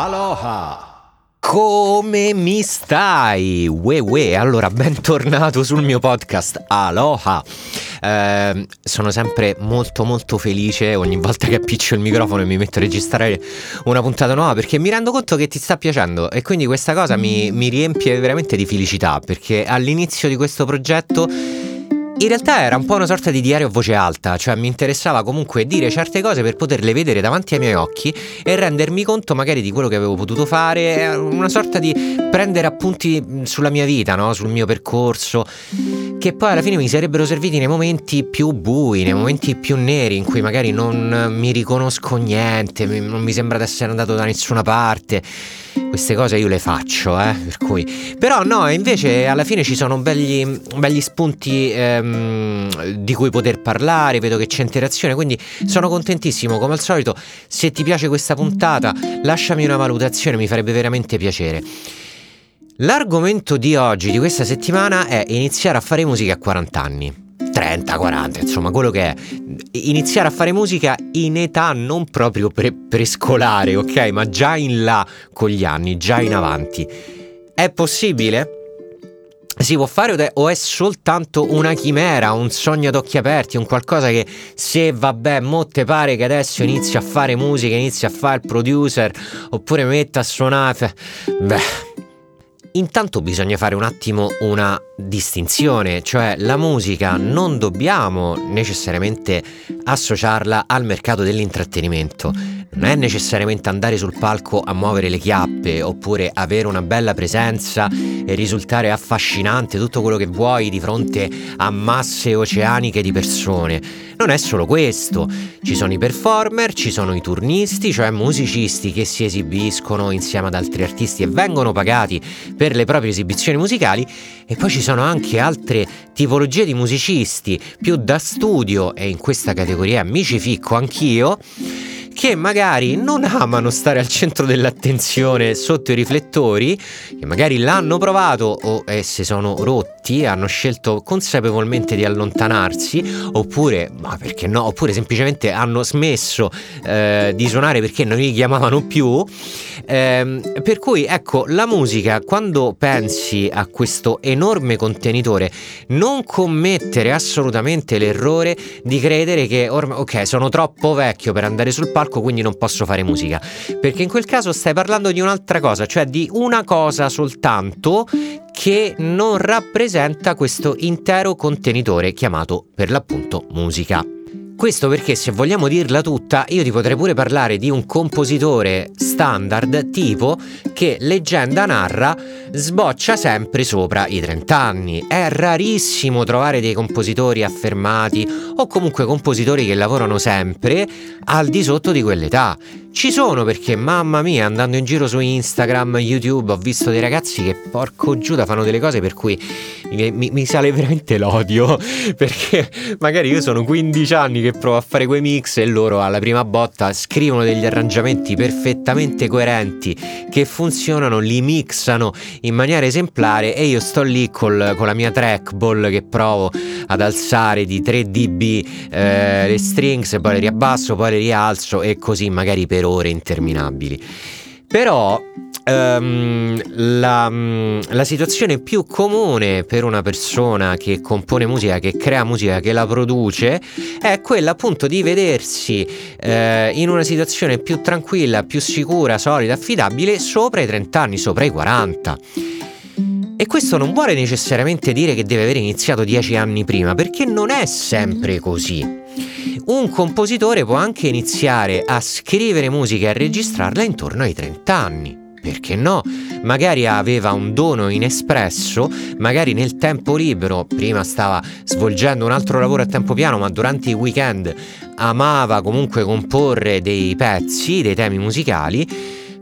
Aloha! Come mi stai? Ue ue, allora bentornato sul mio podcast Aloha. Eh, sono sempre molto molto felice ogni volta che appiccio il microfono e mi metto a registrare una puntata nuova perché mi rendo conto che ti sta piacendo e quindi questa cosa mi, mi riempie veramente di felicità perché all'inizio di questo progetto in realtà era un po' una sorta di diario a voce alta, cioè mi interessava comunque dire certe cose per poterle vedere davanti ai miei occhi e rendermi conto magari di quello che avevo potuto fare, una sorta di prendere appunti sulla mia vita, no? sul mio percorso, che poi alla fine mi sarebbero serviti nei momenti più bui, nei momenti più neri in cui magari non mi riconosco niente, non mi sembra di essere andato da nessuna parte queste cose io le faccio, eh, per cui... Però no, invece alla fine ci sono belli, belli spunti ehm, di cui poter parlare, vedo che c'è interazione, quindi sono contentissimo, come al solito, se ti piace questa puntata lasciami una valutazione, mi farebbe veramente piacere. L'argomento di oggi, di questa settimana, è iniziare a fare musica a 40 anni. 30, 40, insomma, quello che è. Iniziare a fare musica in età non proprio pre- prescolare, ok? Ma già in là con gli anni, già in avanti. È possibile? Si può fare o è soltanto una chimera, un sogno ad occhi aperti, un qualcosa che se vabbè, mo te pare che adesso inizi a fare musica, inizi a fare il producer oppure metta a suonare. Beh, Intanto bisogna fare un attimo una distinzione, cioè la musica non dobbiamo necessariamente associarla al mercato dell'intrattenimento. Non è necessariamente andare sul palco a muovere le chiappe oppure avere una bella presenza e risultare affascinante tutto quello che vuoi di fronte a masse oceaniche di persone. Non è solo questo, ci sono i performer, ci sono i turnisti, cioè musicisti che si esibiscono insieme ad altri artisti e vengono pagati per le proprie esibizioni musicali e poi ci sono anche altre tipologie di musicisti più da studio e in questa categoria mi ci ficco anch'io che magari non amano stare al centro dell'attenzione sotto i riflettori, che magari l'hanno provato o eh, si sono rotti, hanno scelto consapevolmente di allontanarsi, oppure, ma perché no, oppure semplicemente hanno smesso eh, di suonare perché non li chiamavano più. Eh, per cui ecco, la musica, quando pensi a questo enorme contenitore, non commettere assolutamente l'errore di credere che ormai, ok, sono troppo vecchio per andare sul palco palco, quindi non posso fare musica. Perché in quel caso stai parlando di un'altra cosa, cioè di una cosa soltanto che non rappresenta questo intero contenitore chiamato per l'appunto musica. Questo perché se vogliamo dirla tutta, io ti potrei pure parlare di un compositore standard tipo che leggenda narra sboccia sempre sopra i 30 anni. È rarissimo trovare dei compositori affermati o comunque compositori che lavorano sempre al di sotto di quell'età. Ci sono perché, mamma mia, andando in giro su Instagram, YouTube, ho visto dei ragazzi che, porco Giuda, fanno delle cose per cui mi, mi, mi sale veramente l'odio. Perché magari io sono 15 anni che provo a fare quei mix e loro alla prima botta scrivono degli arrangiamenti perfettamente coerenti che funzionano, li mixano in maniera esemplare e io sto lì col, con la mia trackball che provo ad alzare di 3 dB eh, le strings, poi le riabbasso, poi le rialzo e così magari per ore interminabili. Però um, la, la, situazione più comune per una persona che compone musica, che crea musica, che la produce, è quella appunto di vedersi eh, in una situazione più tranquilla, più sicura, solida, affidabile sopra i 30 anni, sopra i 40. E questo non vuole necessariamente dire che deve aver iniziato 10 anni prima, perché non è sempre così un compositore può anche iniziare a scrivere musica e a registrarla intorno ai 30 anni. Perché no? Magari aveva un dono inespresso, magari nel tempo libero, prima stava svolgendo un altro lavoro a tempo piano, ma durante i weekend amava comunque comporre dei pezzi, dei temi musicali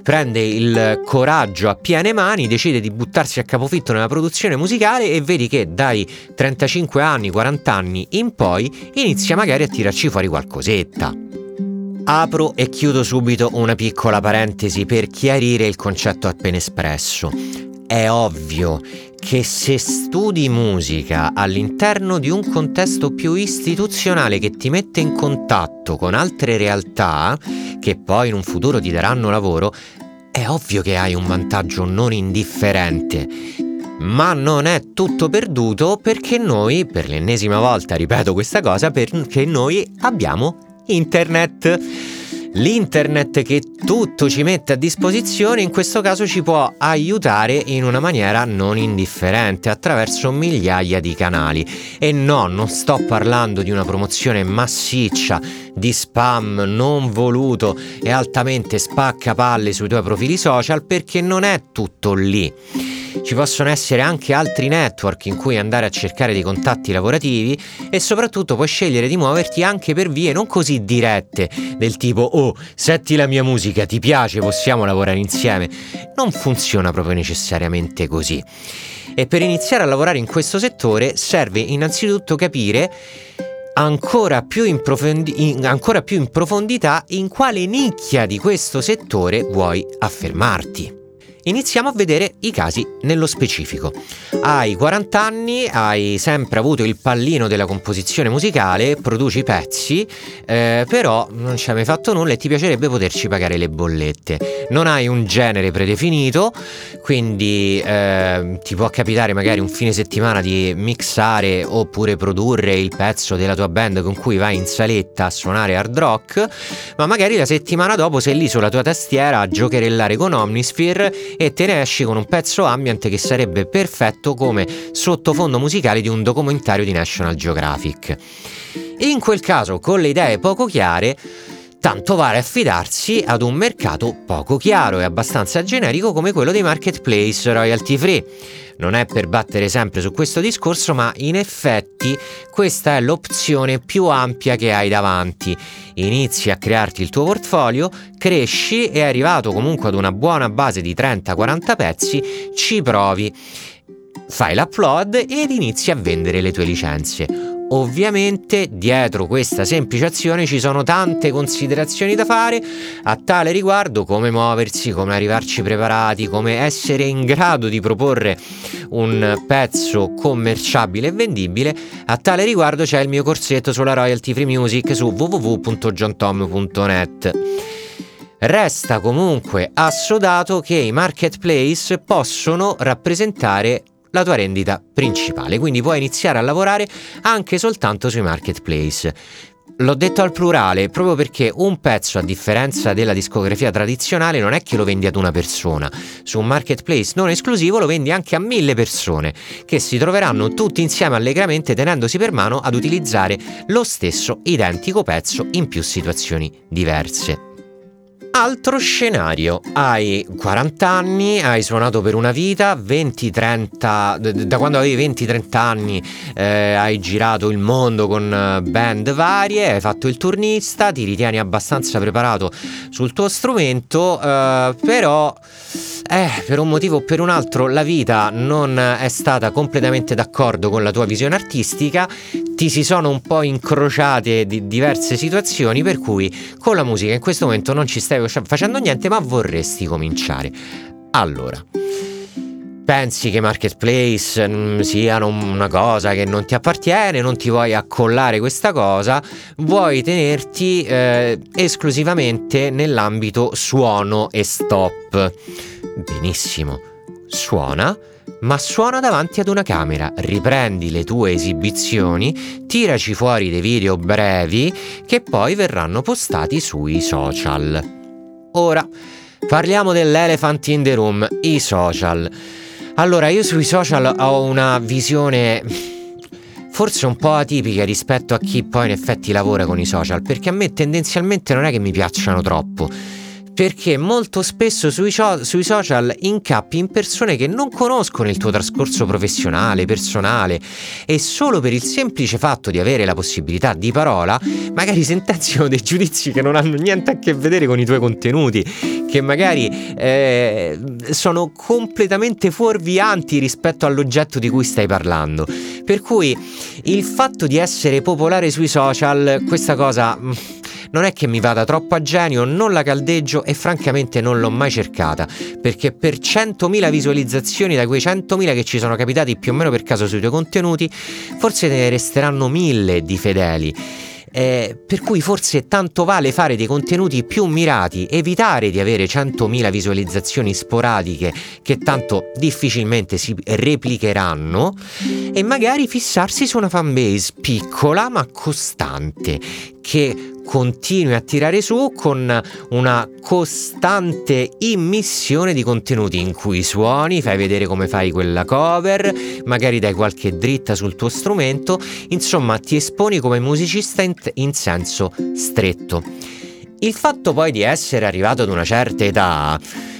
prende il coraggio a piene mani, decide di buttarsi a capofitto nella produzione musicale e vedi che dai 35 anni, 40 anni in poi inizia magari a tirarci fuori qualcosetta. Apro e chiudo subito una piccola parentesi per chiarire il concetto appena espresso. È ovvio che se studi musica all'interno di un contesto più istituzionale che ti mette in contatto con altre realtà, che poi in un futuro ti daranno lavoro, è ovvio che hai un vantaggio non indifferente. Ma non è tutto perduto perché noi, per l'ennesima volta ripeto questa cosa, perché noi abbiamo internet. L'internet che tutto ci mette a disposizione in questo caso ci può aiutare in una maniera non indifferente attraverso migliaia di canali. E no, non sto parlando di una promozione massiccia di spam non voluto e altamente spaccapalle sui tuoi profili social perché non è tutto lì. Ci possono essere anche altri network in cui andare a cercare dei contatti lavorativi e soprattutto puoi scegliere di muoverti anche per vie non così dirette, del tipo oh, senti la mia musica, ti piace, possiamo lavorare insieme. Non funziona proprio necessariamente così. E per iniziare a lavorare in questo settore serve innanzitutto capire ancora più, in profondi- in, ancora più in profondità in quale nicchia di questo settore vuoi affermarti. Iniziamo a vedere i casi nello specifico. Hai 40 anni, hai sempre avuto il pallino della composizione musicale, produci pezzi, eh, però non ci hai mai fatto nulla e ti piacerebbe poterci pagare le bollette. Non hai un genere predefinito, quindi eh, ti può capitare magari un fine settimana di mixare oppure produrre il pezzo della tua band con cui vai in saletta a suonare hard rock, ma magari la settimana dopo sei lì sulla tua tastiera a giocherellare con Omnisphere e te ne esci con un pezzo ambient che sarebbe perfetto come sottofondo musicale di un documentario di National Geographic. In quel caso, con le idee poco chiare, tanto vale affidarsi ad un mercato poco chiaro e abbastanza generico come quello dei marketplace royalty free. Non è per battere sempre su questo discorso, ma in effetti questa è l'opzione più ampia che hai davanti. Inizi a crearti il tuo portfolio, cresci e arrivato comunque ad una buona base di 30-40 pezzi, ci provi. Fai l'upload ed inizi a vendere le tue licenze. Ovviamente dietro questa semplice azione ci sono tante considerazioni da fare a tale riguardo come muoversi, come arrivarci preparati, come essere in grado di proporre un pezzo commerciabile e vendibile. A tale riguardo c'è il mio corsetto sulla royalty free music su www.johntom.net. Resta comunque assodato che i marketplace possono rappresentare la tua rendita principale, quindi puoi iniziare a lavorare anche soltanto sui marketplace. L'ho detto al plurale proprio perché un pezzo, a differenza della discografia tradizionale, non è che lo vendi ad una persona. Su un marketplace non esclusivo lo vendi anche a mille persone, che si troveranno tutti insieme allegramente tenendosi per mano ad utilizzare lo stesso identico pezzo in più situazioni diverse. Altro scenario, hai 40 anni, hai suonato per una vita, 20-30, da quando avevi 20-30 anni eh, hai girato il mondo con eh, band varie, hai fatto il turnista, ti ritieni abbastanza preparato sul tuo strumento, eh, però eh, per un motivo o per un altro la vita non è stata completamente d'accordo con la tua visione artistica, ti si sono un po' incrociate di diverse situazioni per cui con la musica in questo momento non ci stai facendo niente ma vorresti cominciare. Allora, pensi che marketplace mm, siano una cosa che non ti appartiene, non ti vuoi accollare questa cosa, vuoi tenerti eh, esclusivamente nell'ambito suono e stop. Benissimo, suona, ma suona davanti ad una camera, riprendi le tue esibizioni, tiraci fuori dei video brevi che poi verranno postati sui social. Ora, parliamo dell'elephant in the room, i social. Allora, io sui social ho una visione forse un po' atipica rispetto a chi poi in effetti lavora con i social, perché a me tendenzialmente non è che mi piacciono troppo perché molto spesso sui, sui, social incappi in persone che non conoscono il tuo trascorso professionale, personale e solo per il semplice fatto di avere la possibilità di parola, magari sentenziano dei giudizi che non hanno niente a che vedere con i tuoi contenuti, che magari eh, sono completamente fuorvianti rispetto all'oggetto di cui stai parlando. Per cui il fatto di essere popolare sui social, questa cosa mm, non è che mi vada troppo a genio, non la caldeggio e francamente non l'ho mai cercata, perché per 100.000 visualizzazioni da quei 100.000 che ci sono capitati più o meno per caso sui tuoi contenuti, forse ne resteranno mille di fedeli. Eh, per cui forse tanto vale fare dei contenuti più mirati, evitare di avere 100.000 visualizzazioni sporadiche che tanto difficilmente si replicheranno e magari fissarsi su una fanbase piccola ma costante che continui a tirare su con una costante immissione di contenuti in cui suoni, fai vedere come fai quella cover, magari dai qualche dritta sul tuo strumento, insomma ti esponi come musicista in, in senso stretto. Il fatto poi di essere arrivato ad una certa età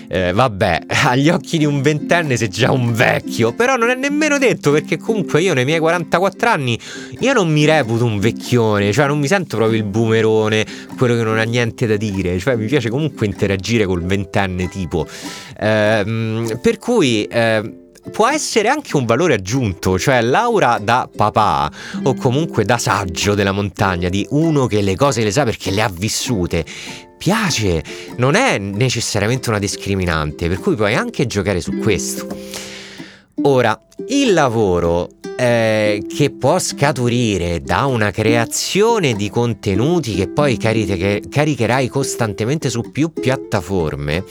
eh, vabbè, agli occhi di un ventenne sei già un vecchio, però non è nemmeno detto perché comunque io nei miei 44 anni io non mi reputo un vecchione, cioè non mi sento proprio il boomerone, quello che non ha niente da dire, cioè mi piace comunque interagire col ventenne tipo. Eh, per cui... Eh, può essere anche un valore aggiunto, cioè l'aura da papà o comunque da saggio della montagna, di uno che le cose le sa perché le ha vissute, piace, non è necessariamente una discriminante, per cui puoi anche giocare su questo. Ora, il lavoro eh, che può scaturire da una creazione di contenuti che poi cariche, caricherai costantemente su più piattaforme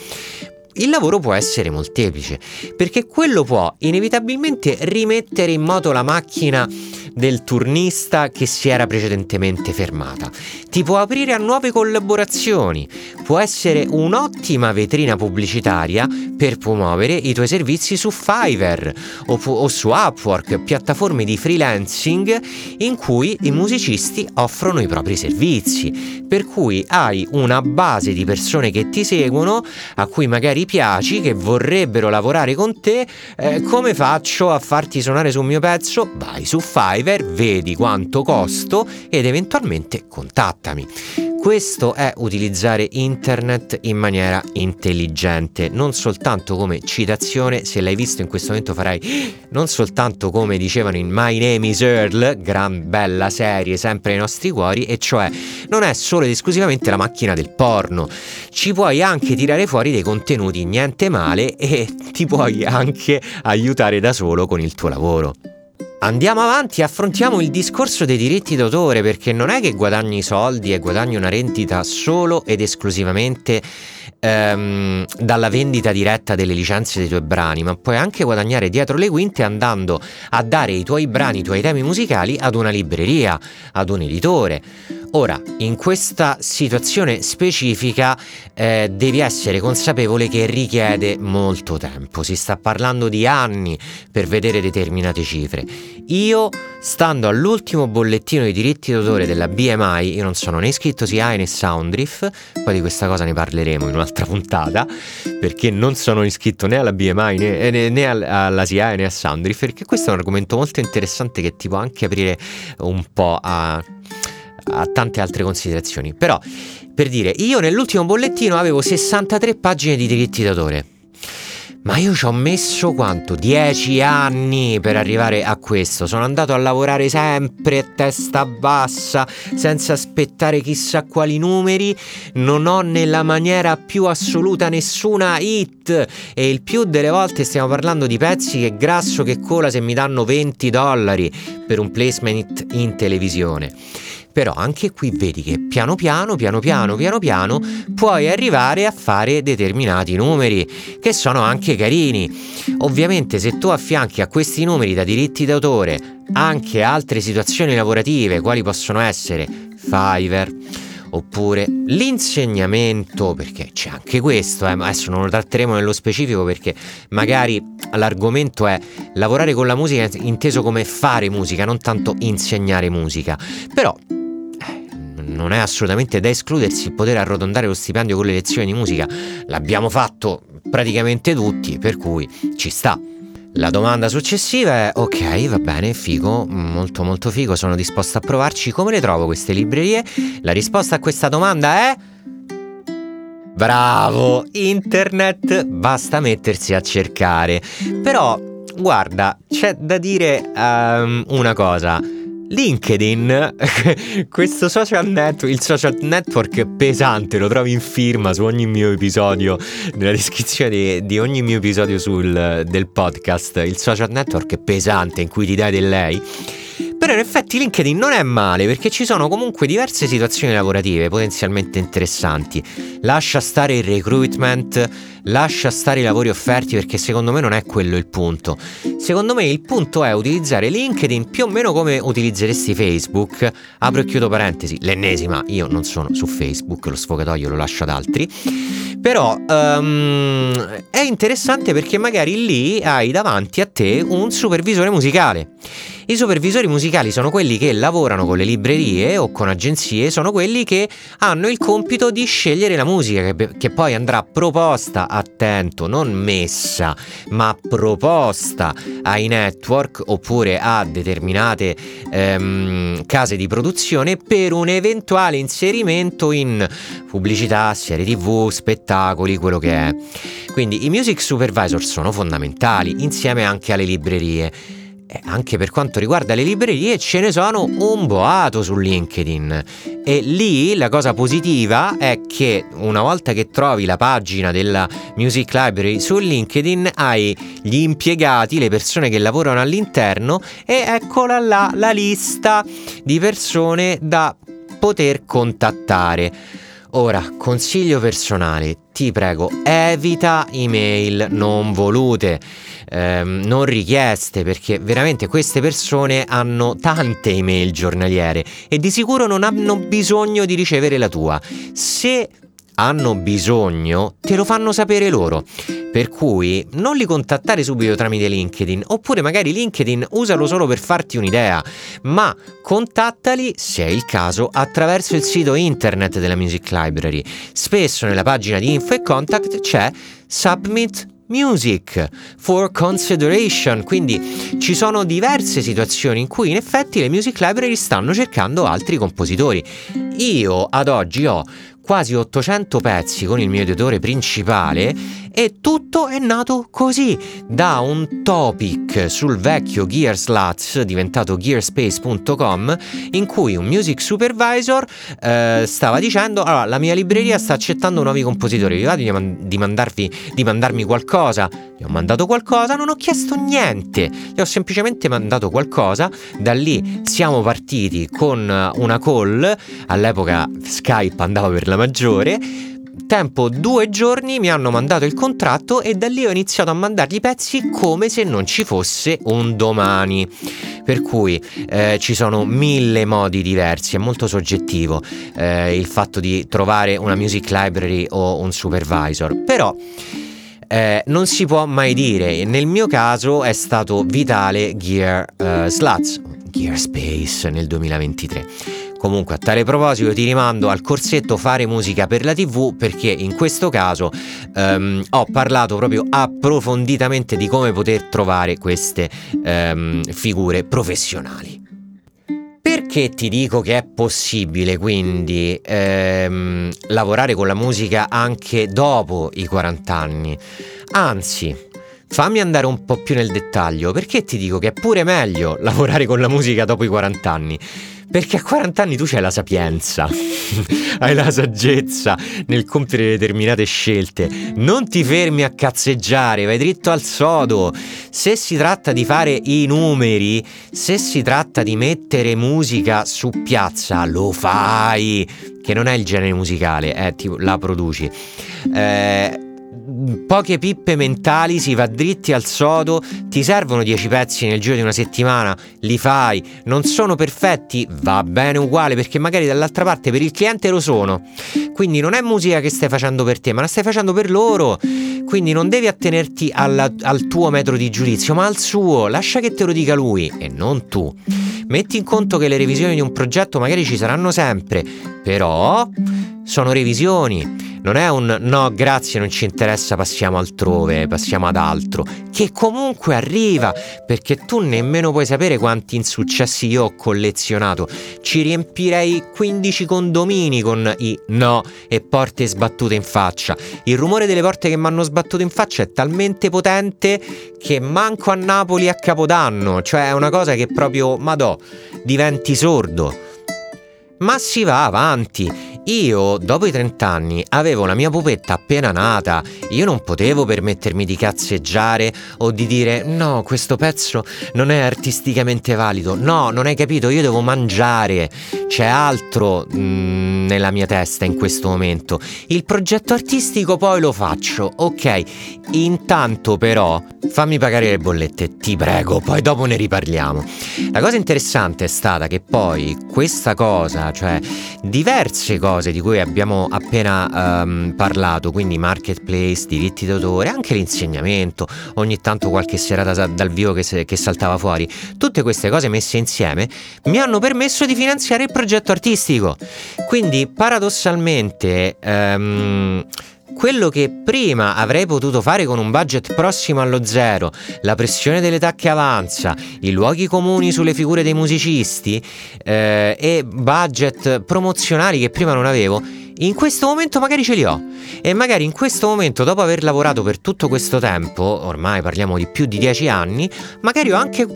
il lavoro può essere molteplice, perché quello può inevitabilmente rimettere in moto la macchina del turnista che si era precedentemente fermata. Ti può aprire a nuove collaborazioni, può essere un'ottima vetrina pubblicitaria per promuovere i tuoi servizi su Fiverr o, o su Upwork, piattaforme di freelancing in cui i musicisti offrono i propri servizi. Per cui hai una base di persone che ti seguono, a cui magari piaci, che vorrebbero lavorare con te. Eh, come faccio a farti suonare sul mio pezzo? Vai su Fiverr driver, vedi quanto costo ed eventualmente contattami. Questo è utilizzare internet in maniera intelligente, non soltanto come citazione, se l'hai visto in questo momento farai non soltanto come dicevano in My Name is Earl, gran bella serie sempre nei nostri cuori, e cioè non è solo ed esclusivamente la macchina del porno, ci puoi anche tirare fuori dei contenuti niente male e ti puoi anche aiutare da solo con il tuo lavoro. Andiamo avanti, affrontiamo il discorso dei diritti d'autore perché non è che guadagni soldi e guadagni una rendita solo ed esclusivamente ehm, dalla vendita diretta delle licenze dei tuoi brani, ma puoi anche guadagnare dietro le quinte andando a dare i tuoi brani, i tuoi temi musicali ad una libreria, ad un editore. Ora, in questa situazione specifica eh, devi essere consapevole che richiede molto tempo, si sta parlando di anni per vedere determinate cifre. Io, stando all'ultimo bollettino di diritti d'autore della BMI, io non sono né iscritto SIAE né Soundriff, poi di questa cosa ne parleremo in un'altra puntata, perché non sono iscritto né alla BMI né, eh, né, né alla SIAE né a Soundriff, perché questo è un argomento molto interessante che ti può anche aprire un po' a a tante altre considerazioni. Però, per dire, io nell'ultimo bollettino avevo 63 pagine di diritti d'autore. Ma io ci ho messo quanto? 10 anni per arrivare a questo. Sono andato a lavorare sempre a testa bassa, senza aspettare chissà quali numeri. Non ho nella maniera più assoluta nessuna hit. E il più delle volte stiamo parlando di pezzi che grasso che cola se mi danno 20 dollari per un placement in televisione. Però anche qui vedi che piano piano, piano piano, piano piano puoi arrivare a fare determinati numeri che sono anche carini. Ovviamente se tu affianchi a questi numeri da diritti d'autore anche altre situazioni lavorative, quali possono essere Fiverr, oppure l'insegnamento, perché c'è anche questo, eh, adesso non lo tratteremo nello specifico perché magari l'argomento è lavorare con la musica inteso come fare musica, non tanto insegnare musica, però non è assolutamente da escludersi il poter arrotondare lo stipendio con le lezioni di musica. L'abbiamo fatto praticamente tutti, per cui ci sta. La domanda successiva è: ok, va bene, figo, molto molto figo, sono disposto a provarci. Come le trovo queste librerie? La risposta a questa domanda è. Bravo! Internet, basta mettersi a cercare. Però, guarda, c'è da dire um, una cosa. LinkedIn, questo social network, il social network pesante, lo trovi in firma su ogni mio episodio, nella descrizione di, ogni mio episodio sul, del podcast, il social network pesante in cui ti dai del lei Però in effetti LinkedIn non è male perché ci sono comunque diverse situazioni lavorative potenzialmente interessanti. Lascia stare il recruitment, lascia stare i lavori offerti perché secondo me non è quello il punto. Secondo me il punto è utilizzare LinkedIn più o meno come utilizzeresti Facebook. Apro e chiudo parentesi, l'ennesima, io non sono su Facebook, lo sfogatoio lo lascio ad altri. Però um, è interessante perché magari lì hai davanti a te un supervisore musicale. I supervisori musicali sono quelli che lavorano con le librerie o con agenzie, sono quelli che hanno il compito di scegliere la musica che, che poi andrà proposta, attento, non messa, ma proposta ai network oppure a determinate ehm, case di produzione per un eventuale inserimento in pubblicità, serie tv, spettacoli, quello che è. Quindi i music supervisor sono fondamentali insieme anche alle librerie eh, anche per quanto riguarda le librerie ce ne sono un boato su LinkedIn e lì la cosa positiva è che una volta che trovi la pagina della Music Library su LinkedIn hai gli impiegati, le persone che lavorano all'interno e eccola là la lista di persone da poter contattare. Ora, consiglio personale, ti prego, evita email non volute ehm, non richieste, perché veramente queste persone hanno tante email giornaliere e di sicuro non hanno bisogno di ricevere la tua. Se hanno bisogno, te lo fanno sapere loro. Per cui non li contattare subito tramite LinkedIn, oppure magari LinkedIn usalo solo per farti un'idea, ma contattali, se è il caso, attraverso il sito internet della Music Library. Spesso nella pagina di info e contact c'è Submit Music for Consideration, quindi ci sono diverse situazioni in cui in effetti le music library stanno cercando altri compositori. Io ad oggi ho quasi 800 pezzi con il mio editore principale e tutto è nato così, da un topic sul vecchio Gearsluts diventato gearspace.com in cui un music supervisor eh, stava dicendo allora la mia libreria sta accettando nuovi compositori, vi va di, man- di, di mandarmi qualcosa? Gli ho mandato qualcosa, non ho chiesto niente, gli ho semplicemente mandato qualcosa, da lì siamo partiti con una call, all'epoca Skype andava per la maggiore, tempo due giorni mi hanno mandato il contratto e da lì ho iniziato a mandargli pezzi come se non ci fosse un domani. Per cui eh, ci sono mille modi diversi, è molto soggettivo eh, il fatto di trovare una music library o un supervisor. Però eh, non si può mai dire. Nel mio caso è stato vitale Gear uh, Sluts, Gear Space nel 2023. Comunque a tale proposito ti rimando al corsetto Fare musica per la TV perché in questo caso um, ho parlato proprio approfonditamente di come poter trovare queste um, figure professionali. Perché ti dico che è possibile quindi ehm, lavorare con la musica anche dopo i 40 anni? Anzi, fammi andare un po' più nel dettaglio, perché ti dico che è pure meglio lavorare con la musica dopo i 40 anni? Perché a 40 anni tu c'hai la sapienza, hai la saggezza nel compiere determinate scelte. Non ti fermi a cazzeggiare, vai dritto al sodo. Se si tratta di fare i numeri, se si tratta di mettere musica su piazza, lo fai. Che non è il genere musicale, è eh, tipo la produci. Eh, poche pippe mentali, si va dritti al sodo, ti servono 10 pezzi nel giro di una settimana, li fai, non sono perfetti, va bene uguale perché magari dall'altra parte per il cliente lo sono. Quindi non è musica che stai facendo per te, ma la stai facendo per loro. Quindi non devi attenerti alla, al tuo metro di giudizio, ma al suo, lascia che te lo dica lui e non tu. Metti in conto che le revisioni di un progetto magari ci saranno sempre, però sono revisioni non è un no, grazie, non ci interessa, passiamo altrove, passiamo ad altro, che comunque arriva, perché tu nemmeno puoi sapere quanti insuccessi io ho collezionato. Ci riempirei 15 condomini con i no e porte sbattute in faccia. Il rumore delle porte che mi hanno sbattuto in faccia è talmente potente che manco a Napoli a Capodanno, cioè è una cosa che proprio, madò, diventi sordo. Ma si va avanti. Io dopo i 30 anni avevo la mia pupetta appena nata, io non potevo permettermi di cazzeggiare o di dire no, questo pezzo non è artisticamente valido, no, non hai capito, io devo mangiare, c'è altro mm, nella mia testa in questo momento. Il progetto artistico poi lo faccio, ok, intanto però fammi pagare le bollette, ti prego, poi dopo ne riparliamo. La cosa interessante è stata che poi questa cosa, cioè diverse cose di cui abbiamo appena um, parlato, quindi marketplace, diritti d'autore, anche l'insegnamento, ogni tanto qualche serata dal vivo che, se, che saltava fuori, tutte queste cose messe insieme mi hanno permesso di finanziare il progetto artistico. Quindi paradossalmente... Um, quello che prima avrei potuto fare con un budget prossimo allo zero, la pressione dell'età che avanza, i luoghi comuni sulle figure dei musicisti eh, e budget promozionali che prima non avevo, in questo momento magari ce li ho. E magari in questo momento dopo aver lavorato per tutto questo tempo, ormai parliamo di più di dieci anni, magari ho anche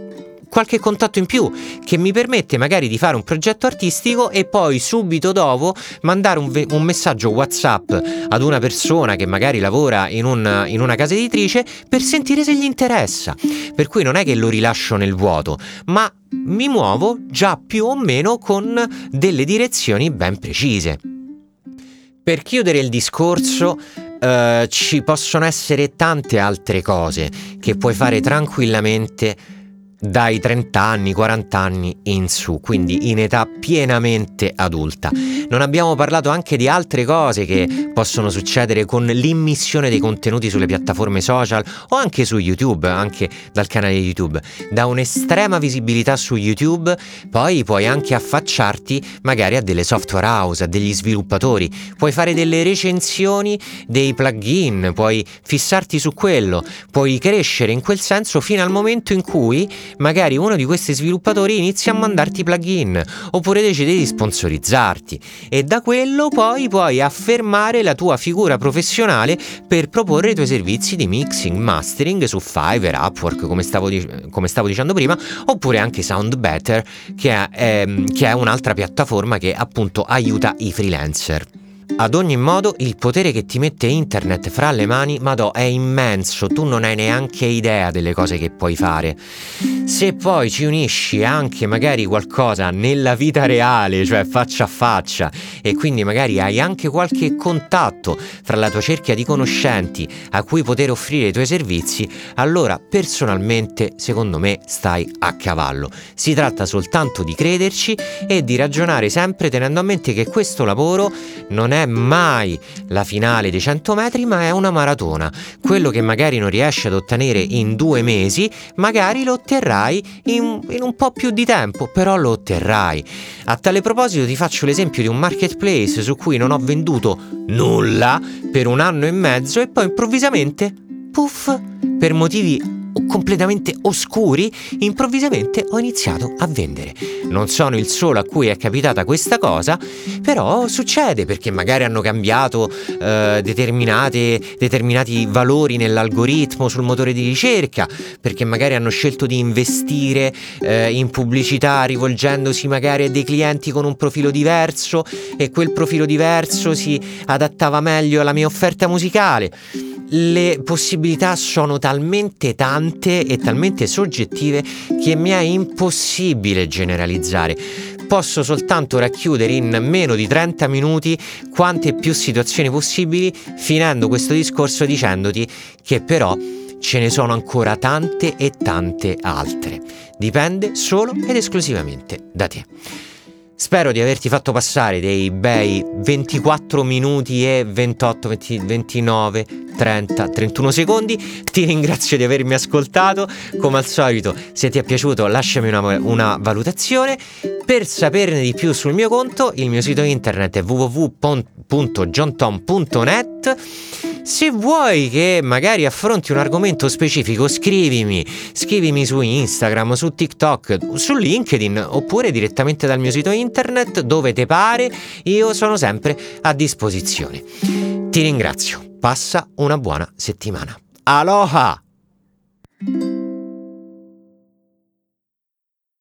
qualche contatto in più che mi permette magari di fare un progetto artistico e poi subito dopo mandare un, ve- un messaggio WhatsApp ad una persona che magari lavora in, un, in una casa editrice per sentire se gli interessa. Per cui non è che lo rilascio nel vuoto, ma mi muovo già più o meno con delle direzioni ben precise. Per chiudere il discorso, Uh, ci possono essere tante altre cose che puoi fare tranquillamente dai 30 anni, 40 anni in su, quindi in età pienamente adulta. Non abbiamo parlato anche di altre cose che possono succedere con l'immissione dei contenuti sulle piattaforme social o anche su YouTube, anche dal canale YouTube. Da un'estrema visibilità su YouTube, poi puoi anche affacciarti magari a delle software house, a degli sviluppatori, puoi fare delle recensioni dei plugin, puoi fissarti su quello, puoi crescere in quel senso fino al momento in cui magari uno di questi sviluppatori inizia a mandarti plugin oppure decide di sponsorizzarti e da quello poi puoi affermare la tua figura professionale per proporre i tuoi servizi di mixing, mastering su Fiverr, Upwork come stavo, dic- come stavo dicendo prima oppure anche Soundbetter che è, ehm, che è un'altra piattaforma che appunto aiuta i freelancer. Ad ogni modo, il potere che ti mette internet fra le mani, Madò, è immenso, tu non hai neanche idea delle cose che puoi fare. Se poi ci unisci anche magari qualcosa nella vita reale, cioè faccia a faccia, e quindi magari hai anche qualche contatto fra la tua cerchia di conoscenti a cui poter offrire i tuoi servizi, allora personalmente, secondo me, stai a cavallo. Si tratta soltanto di crederci e di ragionare sempre tenendo a mente che questo lavoro non è mai la finale dei 100 metri, ma è una maratona. Quello che magari non riesci ad ottenere in due mesi, magari lo otterrai in, in un po' più di tempo, però lo otterrai. A tale proposito ti faccio l'esempio di un marketplace su cui non ho venduto nulla per un anno e mezzo e poi improvvisamente, puff, per motivi completamente oscuri, improvvisamente ho iniziato a vendere. Non sono il solo a cui è capitata questa cosa, però succede perché magari hanno cambiato eh, determinati valori nell'algoritmo sul motore di ricerca, perché magari hanno scelto di investire eh, in pubblicità rivolgendosi magari a dei clienti con un profilo diverso e quel profilo diverso si adattava meglio alla mia offerta musicale le possibilità sono talmente tante e talmente soggettive che mi è impossibile generalizzare. Posso soltanto racchiudere in meno di 30 minuti quante più situazioni possibili, finendo questo discorso dicendoti che però ce ne sono ancora tante e tante altre. Dipende solo ed esclusivamente da te. Spero di averti fatto passare dei bei 24 minuti e 28, 20, 29, 30, 31 secondi. Ti ringrazio di avermi ascoltato. Come al solito, se ti è piaciuto, lasciami una, una valutazione. Per saperne di più sul mio conto, il mio sito internet è www.johntom.net. Se vuoi che magari affronti un argomento specifico, scrivimi, scrivimi su Instagram, su TikTok, su LinkedIn oppure direttamente dal mio sito internet dove te pare, io sono sempre a disposizione. Ti ringrazio, passa una buona settimana. Aloha!